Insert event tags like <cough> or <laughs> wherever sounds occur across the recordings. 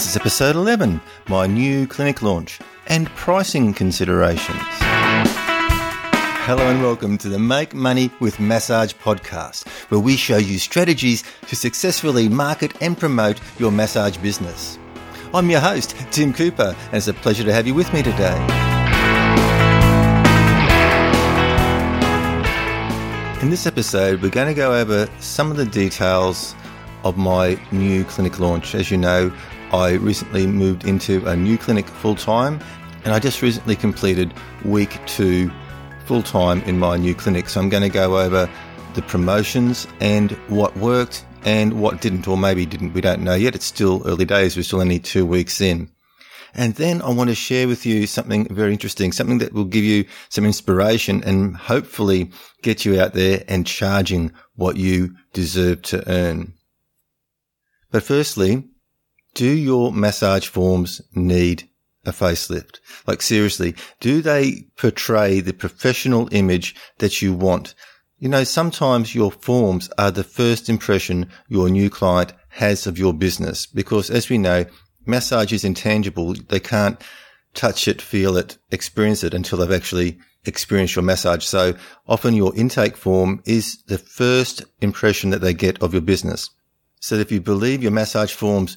This is episode 11, my new clinic launch and pricing considerations. Hello and welcome to the Make Money with Massage podcast, where we show you strategies to successfully market and promote your massage business. I'm your host, Tim Cooper, and it's a pleasure to have you with me today. In this episode, we're going to go over some of the details of my new clinic launch. As you know, I recently moved into a new clinic full time, and I just recently completed week two full time in my new clinic. So I'm going to go over the promotions and what worked and what didn't, or maybe didn't. We don't know yet. It's still early days. We're still only two weeks in. And then I want to share with you something very interesting, something that will give you some inspiration and hopefully get you out there and charging what you deserve to earn. But firstly, do your massage forms need a facelift? Like seriously, do they portray the professional image that you want? You know, sometimes your forms are the first impression your new client has of your business because as we know, massage is intangible. They can't touch it, feel it, experience it until they've actually experienced your massage. So often your intake form is the first impression that they get of your business. So if you believe your massage forms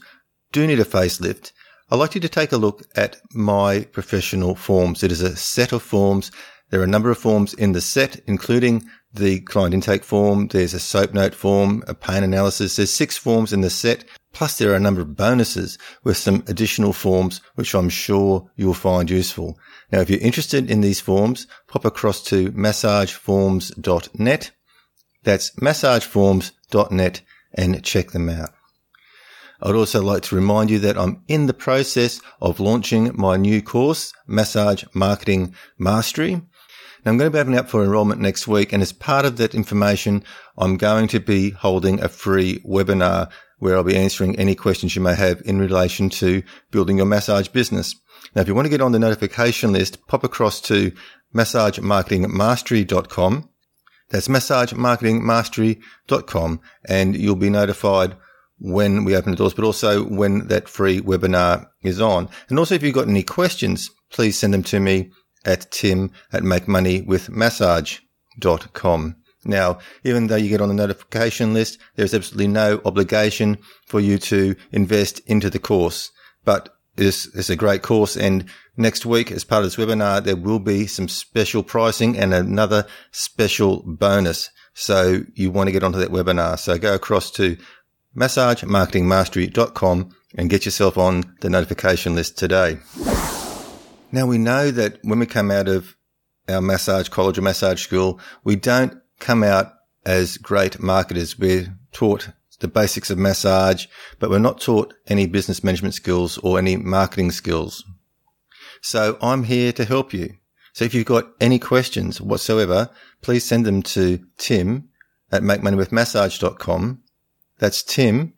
do need a facelift, I'd like you to take a look at my professional forms. It is a set of forms. There are a number of forms in the set, including the client intake form. There's a SOAP note form, a pain analysis. There's six forms in the set. Plus there are a number of bonuses with some additional forms, which I'm sure you'll find useful. Now, if you're interested in these forms, pop across to massageforms.net. That's massageforms.net and check them out. I'd also like to remind you that I'm in the process of launching my new course, Massage Marketing Mastery. Now I'm going to be opening up for enrollment next week. And as part of that information, I'm going to be holding a free webinar where I'll be answering any questions you may have in relation to building your massage business. Now, if you want to get on the notification list, pop across to massagemarketingmastery.com. That's massagemarketingmastery.com and you'll be notified when we open the doors, but also when that free webinar is on. And also, if you've got any questions, please send them to me at tim at makemoneywithmassage.com. Now, even though you get on the notification list, there's absolutely no obligation for you to invest into the course. But it's, it's a great course. And next week, as part of this webinar, there will be some special pricing and another special bonus. So you want to get onto that webinar. So go across to massagemarketingmastery.com and get yourself on the notification list today. Now we know that when we come out of our massage college or massage school, we don't come out as great marketers. We're taught the basics of massage, but we're not taught any business management skills or any marketing skills. So I'm here to help you. So if you've got any questions whatsoever, please send them to tim at makemoneywithmassage.com that's Tim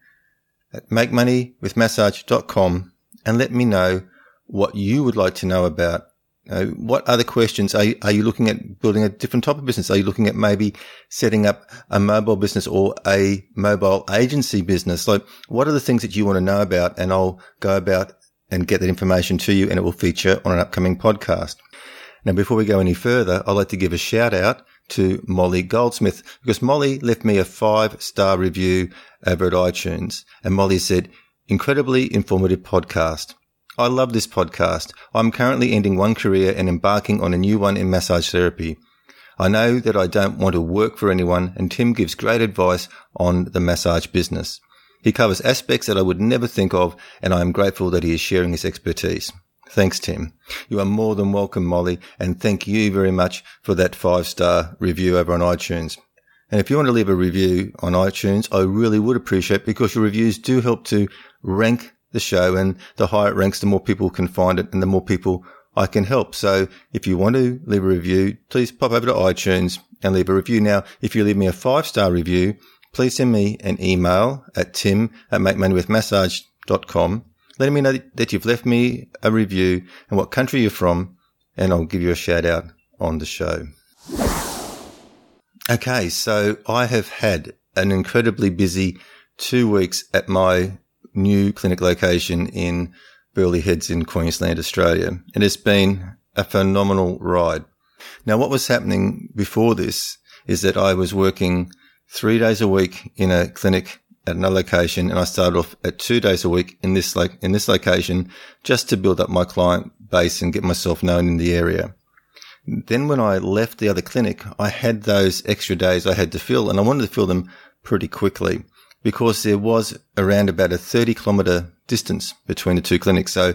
at makemoneywithmassage.com and let me know what you would like to know about. What other questions are you, are you looking at building a different type of business? Are you looking at maybe setting up a mobile business or a mobile agency business? Like what are the things that you want to know about? And I'll go about and get that information to you and it will feature on an upcoming podcast. Now, before we go any further, I'd like to give a shout out to Molly Goldsmith because Molly left me a five star review over at iTunes and Molly said, incredibly informative podcast. I love this podcast. I'm currently ending one career and embarking on a new one in massage therapy. I know that I don't want to work for anyone and Tim gives great advice on the massage business. He covers aspects that I would never think of and I am grateful that he is sharing his expertise. Thanks, Tim. You are more than welcome, Molly, and thank you very much for that five star review over on iTunes. And if you want to leave a review on iTunes, I really would appreciate because your reviews do help to rank the show and the higher it ranks, the more people can find it and the more people I can help. So if you want to leave a review, please pop over to iTunes and leave a review. Now, if you leave me a five star review, please send me an email at tim at makemoneywithmassage.com letting me know that you've left me a review and what country you're from, and I'll give you a shout out on the show. Okay, so I have had an incredibly busy two weeks at my new clinic location in Burleigh Heads in Queensland, Australia. It has been a phenomenal ride. Now, what was happening before this is that I was working three days a week in a clinic at another location, and I started off at two days a week in this like in this location just to build up my client base and get myself known in the area. Then when I left the other clinic, I had those extra days I had to fill, and I wanted to fill them pretty quickly because there was around about a 30 kilometer distance between the two clinics. So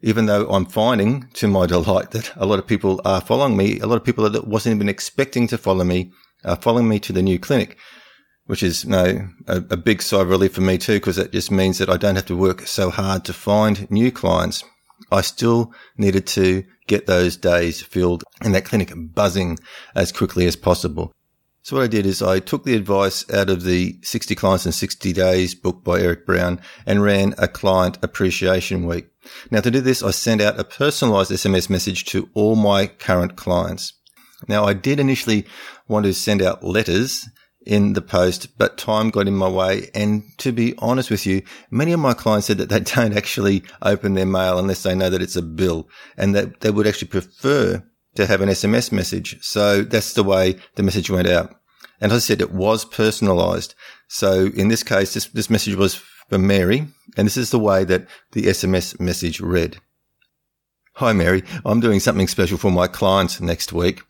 even though I'm finding to my <laughs> delight that a lot of people are following me, a lot of people that wasn't even expecting to follow me are following me to the new clinic which is you know, a, a big sigh of relief for me too, because that just means that I don't have to work so hard to find new clients. I still needed to get those days filled and that clinic buzzing as quickly as possible. So what I did is I took the advice out of the 60 clients in 60 days book by Eric Brown and ran a client appreciation week. Now to do this, I sent out a personalized SMS message to all my current clients. Now I did initially want to send out letters in the post, but time got in my way. And to be honest with you, many of my clients said that they <laughs> don't actually open their mail unless they know that it's a bill and that they would actually prefer to have an SMS message. So that's the way the message went out. And as I said, it was personalized. So in this case, this, this message was for Mary. And this is the way that the SMS message read. Hi, Mary. I'm doing something special for my clients next week.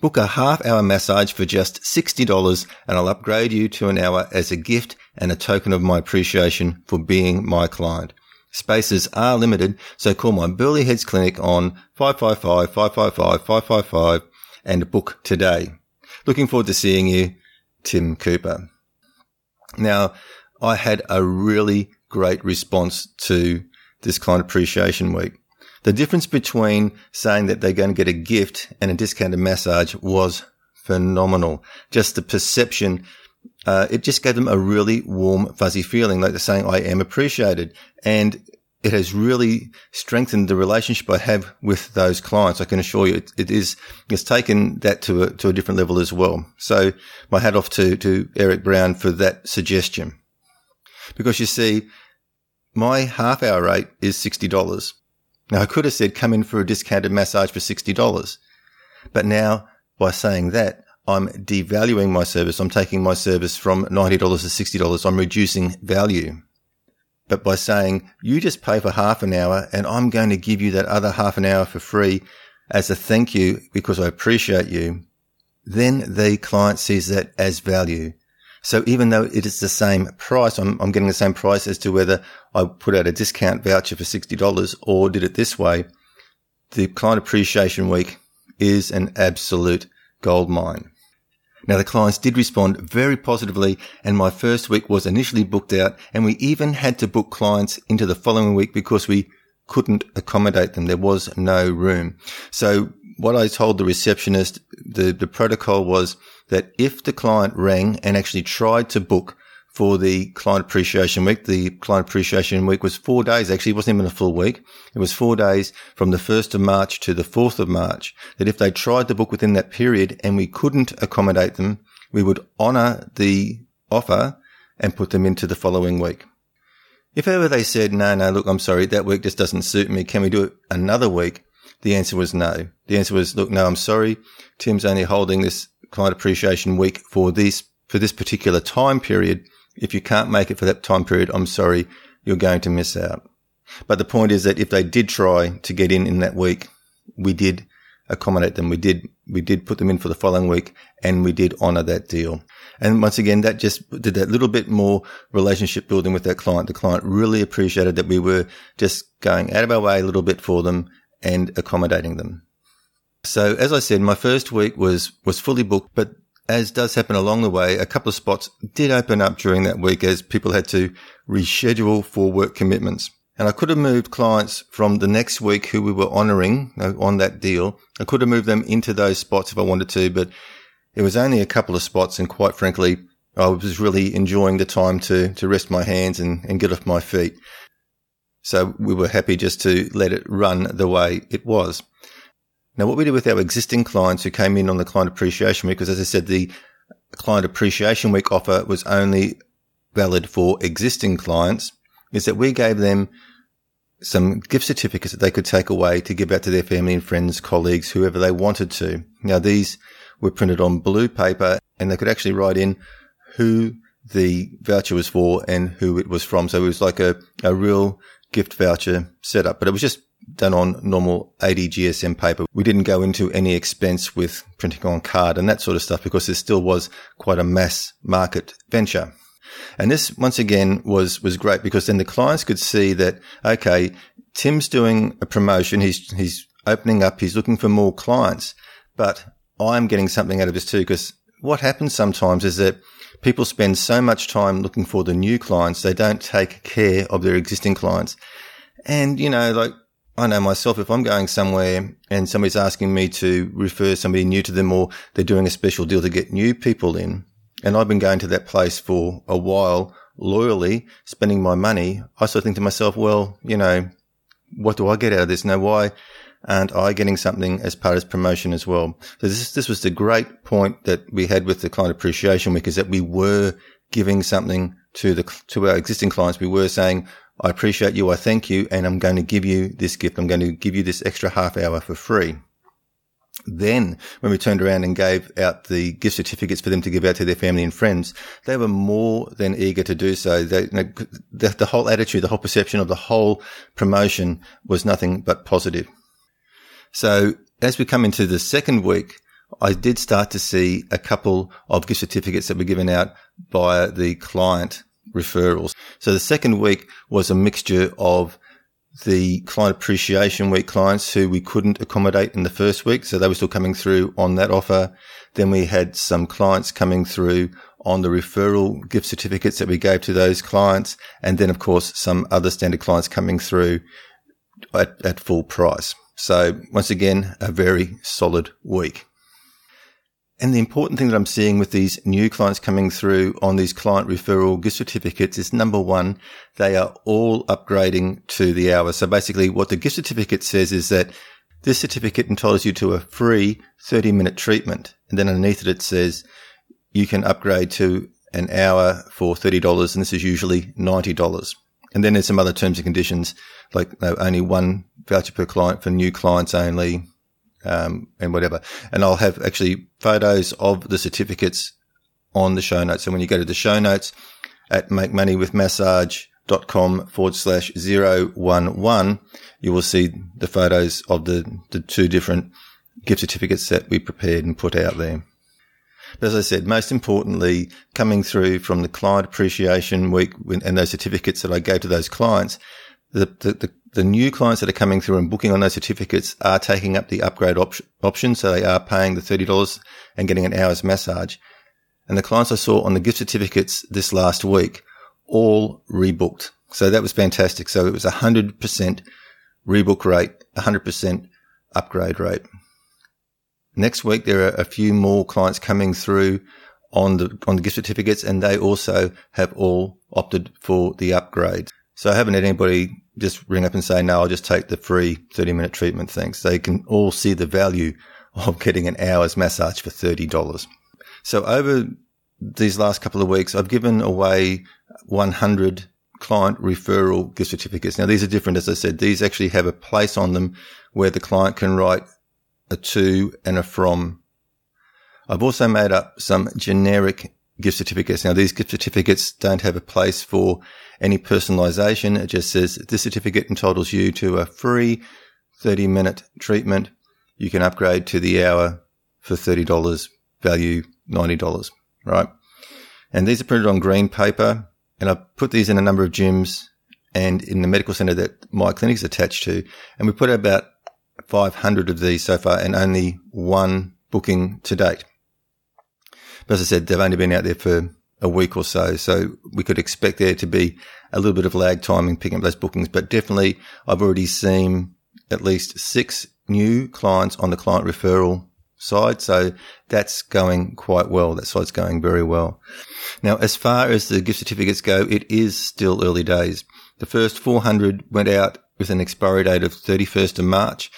Book a half hour massage for just $60 and I'll upgrade you to an hour as a gift and a token of my appreciation for being my client. Spaces are limited, so call my Burleigh Heads Clinic on 555 555 555 and book today. Looking forward to seeing you, Tim Cooper. Now, I had a really great response to this client appreciation week. The difference between saying that they're going to get a gift and a discounted massage was phenomenal. Just the perception, uh, it just gave them a really warm, fuzzy feeling, like they're saying, I am appreciated. And it has really strengthened the relationship I have with those clients. I can assure you it, it is, it's taken that to a, to a different level as well. So my hat off to, to Eric Brown for that suggestion. Because you see, my half hour rate is $60. Now I could have said come in for a discounted massage for $60. But now by saying that, I'm devaluing my service. I'm taking my service from $90 to $60. I'm reducing value. But by saying you just pay for half an hour and I'm going to give you that other half an hour for free as a thank you because I appreciate you, then the client sees that as value. So even though it is the same price, I'm, I'm getting the same price as to whether I put out a discount voucher for $60 or did it this way. The client appreciation week is an absolute gold mine. Now the clients did respond very positively and my first week was initially booked out and we even had to book clients into the following week because we couldn't accommodate them. There was no room. So what I told the receptionist, the, the protocol was that if the client rang and actually tried to book for the client appreciation week, the client appreciation week was four days. Actually, it wasn't even a full week. It was four days from the 1st of March to the 4th of March. That if they tried to book within that period and we couldn't accommodate them, we would honor the offer and put them into the following week. If ever they said, no, no, look, I'm sorry, that week just doesn't suit me. Can we do it another week? The answer was no. The answer was, look, no, I'm sorry. Tim's only holding this client appreciation week for this, for this particular time period. If you can't make it for that time period, I'm sorry, you're going to miss out. But the point is that if they did try to get in in that week, we did accommodate them. We did, we did put them in for the following week and we did honor that deal. And once again, that just did that little bit more relationship building with that client. The client really appreciated that we were just going out of our way a little bit for them and accommodating them. So as I said, my first week was, was fully booked, but as does happen along the way, a couple of spots did open up during that week as people had to reschedule for work commitments. And I could have moved clients from the next week who we were honoring on that deal. I could have moved them into those spots if I wanted to, but it was only a couple of spots. And quite frankly, I was really enjoying the time to, to rest my hands and, and get off my feet. So we were happy just to let it run the way it was. Now, what we did with our existing clients who came in on the client appreciation week, because as I said, the client appreciation week offer was only valid for existing clients. is that we gave them some gift certificates that they could take away to give out to their family and friends, colleagues, whoever they wanted to. Now these were printed on blue paper and they could actually write in who the voucher was for and who it was from. So it was like a, a real gift voucher setup, but it was just done on normal 80 GSM paper. We didn't go into any expense with printing on card and that sort of stuff because there still was quite a mass market venture. And this once again was, was great because then the clients could see that, okay, Tim's doing a promotion. He's, he's opening up. He's looking for more clients, but I'm getting something out of this too because what happens sometimes is that people spend so much time looking for the new clients, they don't take care of their existing clients. And, you know, like I know myself, if I'm going somewhere and somebody's asking me to refer somebody new to them or they're doing a special deal to get new people in, and I've been going to that place for a while, loyally spending my money, I sort of think to myself, well, you know, what do I get out of this? Now, why aren't I getting something as part of promotion as well? So this, this was the great point that we had with the client appreciation week is that we were giving something to the, to our existing clients. We were saying, I appreciate you. I thank you. And I'm going to give you this gift. I'm going to give you this extra half hour for free. Then when we turned around and gave out the gift certificates for them to give out to their family and friends, they were more than eager to do so. They, you know, the, the whole attitude, the whole perception of the whole promotion was nothing but positive. So as we come into the second week, I did start to see a couple of gift certificates that were given out by the client referrals. So the second week was a mixture of the client appreciation week clients who we couldn't accommodate in the first week. So they were still coming through on that offer. Then we had some clients coming through on the referral gift certificates that we gave to those clients. And then of course some other standard clients coming through at, at full price. So once again, a very solid week. And the important thing that I'm seeing with these new clients coming through on these client referral gift certificates is number one, they are all upgrading to the hour. So basically what the gift certificate says is that this certificate entitles you to a free 30 minute treatment. And then underneath it, it says you can upgrade to an hour for $30. And this is usually $90. And then there's some other terms and conditions, like only one voucher per client for new clients only, um, and whatever. And I'll have actually photos of the certificates on the show notes. And when you go to the show notes at makemoneywithmassage.com forward slash zero one one, you will see the photos of the, the two different gift certificates that we prepared and put out there. But as I said, most importantly, coming through from the client appreciation week and those certificates that I gave to those clients, the, the, the the new clients that are coming through and booking on those certificates are taking up the upgrade op- option. So they are paying the $30 and getting an hour's massage. And the clients I saw on the gift certificates this last week all rebooked. So that was fantastic. So it was a hundred percent rebook rate, a hundred percent upgrade rate. Next week, there are a few more clients coming through on the, on the gift certificates and they also have all opted for the upgrade. So I haven't had anybody just ring up and say, no, I'll just take the free 30 minute treatment. Thanks. They can all see the value of getting an hour's massage for $30. So over these last couple of weeks, I've given away 100 client referral gift certificates. Now these are different. As I said, these actually have a place on them where the client can write a to and a from. I've also made up some generic gift certificates. Now these gift certificates don't have a place for any personalization. It just says this certificate entitles you to a free 30 minute treatment. You can upgrade to the hour for $30, value $90, right? And these are printed on green paper and I put these in a number of gyms and in the medical center that my clinic is attached to. And we put about 500 of these so far and only one booking to date. But as I said, they've only been out there for a week or so. So we could expect there to be a little bit of lag time in picking up those bookings, but definitely I've already seen at least six new clients on the client referral side. So that's going quite well. That side's going very well. Now, as far as the gift certificates go, it is still early days. The first 400 went out with an expiry date of 31st of March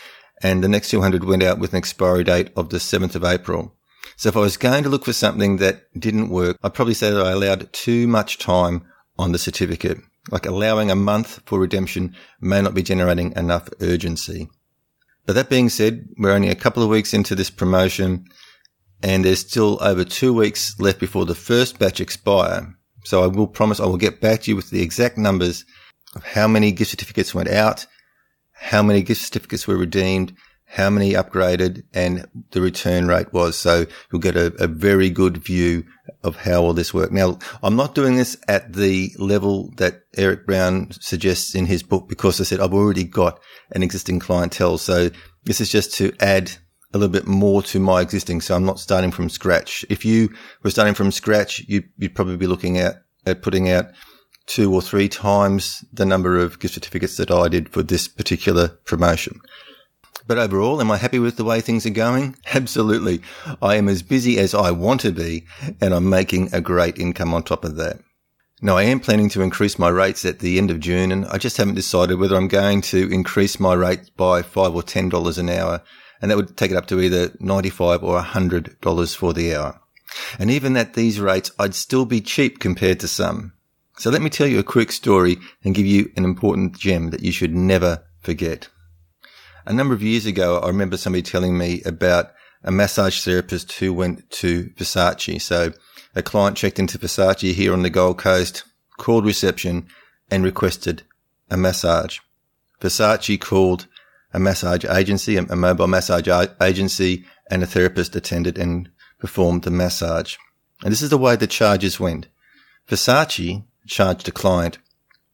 and the next 200 went out with an expiry date of the 7th of April. So if I was going to look for something that didn't work, I'd probably say that I allowed too much time on the certificate. like allowing a month for redemption may not be generating enough urgency. But that being said, we're only a couple of weeks into this promotion and there's still over two weeks left before the first batch expire. So I will promise I will get back to you with the exact numbers of how many gift certificates went out, how many gift certificates were redeemed, how many upgraded and the return rate was. So you'll get a, a, very good view of how all this worked. Now, I'm not doing this at the level that Eric Brown suggests in his book because I said I've already got an existing clientele. So this is just to add a little bit more to my existing. So I'm not starting from scratch. If you were starting from scratch, you, would probably be looking at, at putting out two or three times the number of gift certificates that I did for this particular promotion. But overall, am I happy with the way things are going? <laughs> Absolutely. I am as busy as I want to be and I'm making a great income on top of that. Now I am planning to increase my rates at the end of June and I just haven't decided whether I'm going to increase my rates by five or ten dollars an hour. And that would take it up to either 95 or $100 for the hour. And even at these rates, I'd still be cheap compared to some. So let me tell you a quick story and give you an important gem that you should never forget. A number of years ago, I remember somebody telling me about a massage therapist who went to Versace. So a client checked into Versace here on the Gold Coast, called reception and requested a massage. Versace called a massage agency, a mobile massage agency, and a therapist attended and performed the massage. And this is the way the charges went. Versace charged a client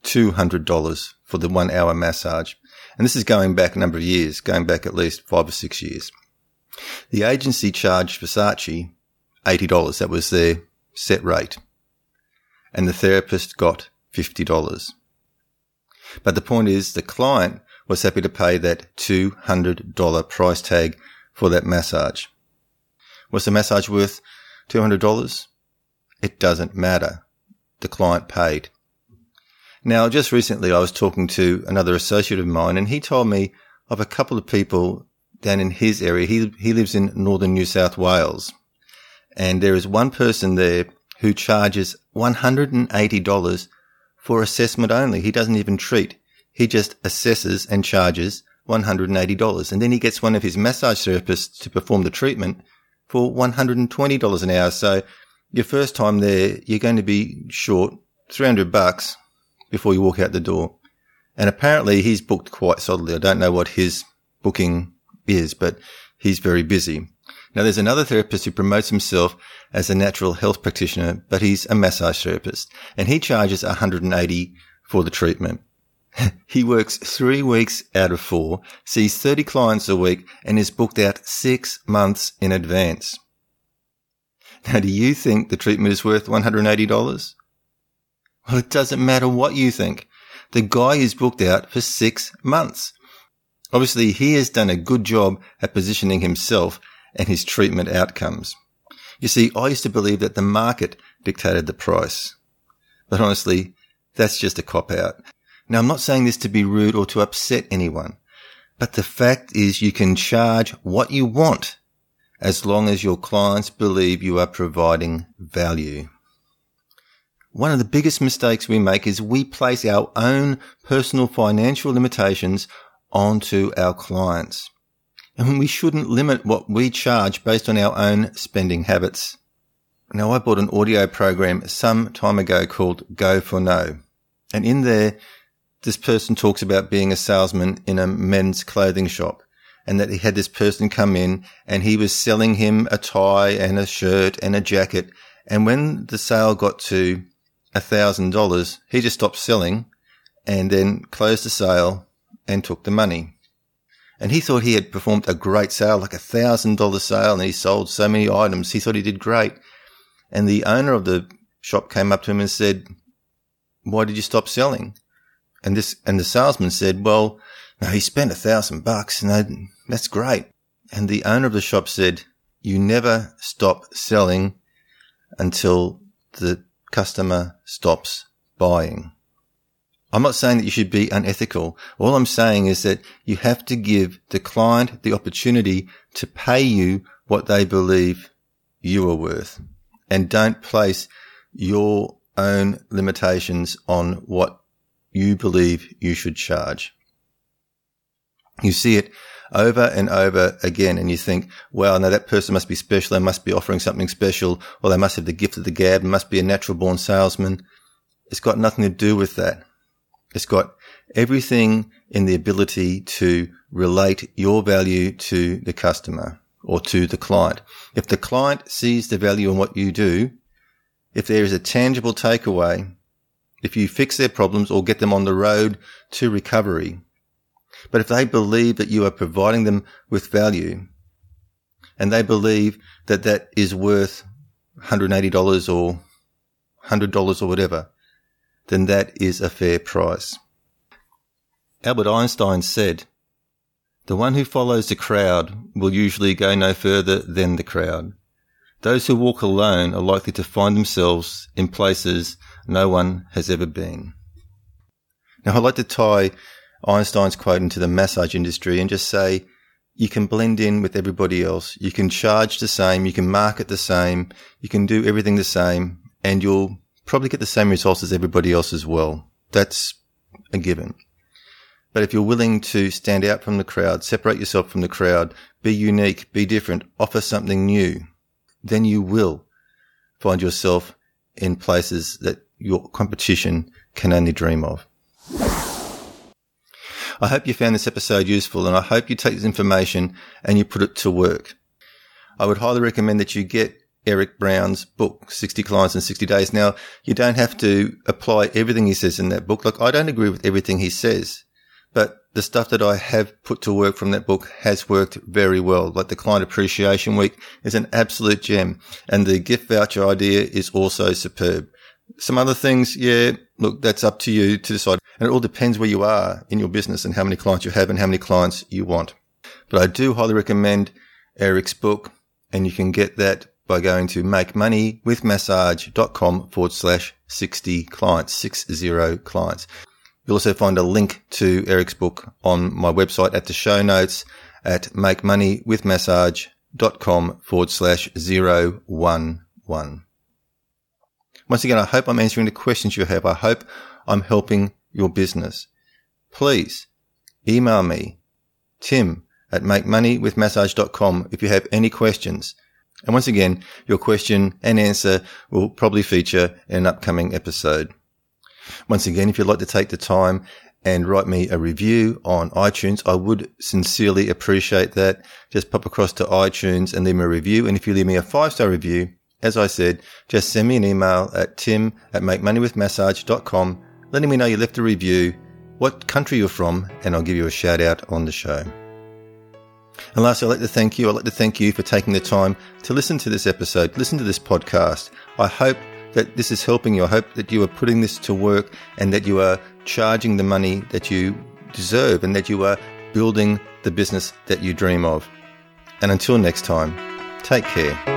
$200 for the one hour massage. And this is going back a number of years, going back at least five or six years. The agency charged Versace $80. That was their set rate. And the therapist got $50. But the point is the client was happy to pay that $200 price tag for that massage. Was the massage worth $200? It doesn't matter. The client paid. Now, just recently I was talking to another associate of mine and he told me of a couple of people down in his area. He, he lives in northern New South Wales and there is one person there who charges $180 for assessment only. He doesn't even treat. He just assesses and charges $180. And then he gets one of his massage therapists to perform the treatment for $120 an hour. So your first time there, you're going to be short 300 bucks before you walk out the door. And apparently he's booked quite solidly. I don't know what his booking is, but he's very busy. Now there's another therapist who promotes himself as a natural health practitioner, but he's a massage therapist and he charges 180 for the treatment. <laughs> he works three weeks out of four, sees 30 clients a week and is booked out six months in advance. Now, do you think the treatment is worth $180? Well, it doesn't matter what you think. The guy is booked out for six months. Obviously, he has done a good job at positioning himself and his treatment outcomes. You see, I used to believe that the market dictated the price. But honestly, that's just a cop out. Now, I'm not saying this to be rude or to upset anyone, but the fact is you can charge what you want as long as your clients believe you are providing value. One of the biggest mistakes we make is we place our own personal financial limitations onto our clients. And we shouldn't limit what we charge based on our own spending habits. Now, I bought an audio program some time ago called Go for No. And in there, this person talks about being a salesman in a men's clothing shop and that he had this person come in and he was selling him a tie and a shirt and a jacket. And when the sale got to $1,000, he just stopped selling and then closed the sale and took the money. And he thought he had performed a great sale, like a thousand dollar sale, and he sold so many items. He thought he did great. And the owner of the shop came up to him and said, why did you stop selling? And this, and the salesman said, well, no, he spent a thousand bucks and that's great. And the owner of the shop said, you never stop selling until the customer stops buying. I'm not saying that you should be unethical. All I'm saying is that you have to give the client the opportunity to pay you what they believe you are worth and don't place your own limitations on what you believe you should charge. You see it over and over again and you think, wow, now that person must be special. They must be offering something special or they must have the gift of the gab, must be a natural born salesman. It's got nothing to do with that. It's got everything in the ability to relate your value to the customer or to the client. If the client sees the value in what you do, if there is a tangible takeaway, if you fix their problems or get them on the road to recovery, but if they believe that you are providing them with value and they believe that that is worth $180 or $100 or whatever, then that is a fair price. Albert Einstein said, the one who follows the crowd will usually go no further than the crowd. Those who walk alone are likely to find themselves in places no one has ever been. Now, I'd like to tie Einstein's quote into the massage industry and just say, you can blend in with everybody else. You can charge the same. You can market the same. You can do everything the same and you'll probably get the same results as everybody else as well. That's a given. But if you're willing to stand out from the crowd, separate yourself from the crowd, be unique, be different, offer something new, then you will find yourself in places that your competition can only dream of. I hope you found this episode useful and I hope you take this information and you put it to work. I would highly recommend that you get Eric Brown's book, 60 Clients in 60 Days. Now, you don't have to apply everything he says in that book. Like, I don't agree with everything he says, but the stuff that I have put to work from that book has worked very well. Like the client appreciation week is an absolute gem and the gift voucher idea is also superb. Some other things, yeah, look, that's up to you to decide. And it all depends where you are in your business and how many clients you have and how many clients you want. But I do highly recommend Eric's book and you can get that by going to makemoneywithmassage.com forward slash 60 clients, 60 clients. You'll also find a link to Eric's book on my website at the show notes at makemoneywithmassage.com forward slash 011. Once again, I hope I'm answering the questions you have. I hope I'm helping your business. Please email me, tim at makemoneywithmassage.com if you have any questions. And once again, your question and answer will probably feature in an upcoming episode. Once again, if you'd like to take the time and write me a review on iTunes, I would sincerely appreciate that. Just pop across to iTunes and leave me a review. And if you leave me a five star review, as I said, just send me an email at tim at makemoneywithmassage.com, letting me know you left a review, what country you're from, and I'll give you a shout out on the show. And lastly, I'd like to thank you. I'd like to thank you for taking the time to listen to this episode, listen to this podcast. I hope that this is helping you. I hope that you are putting this to work and that you are charging the money that you deserve and that you are building the business that you dream of. And until next time, take care.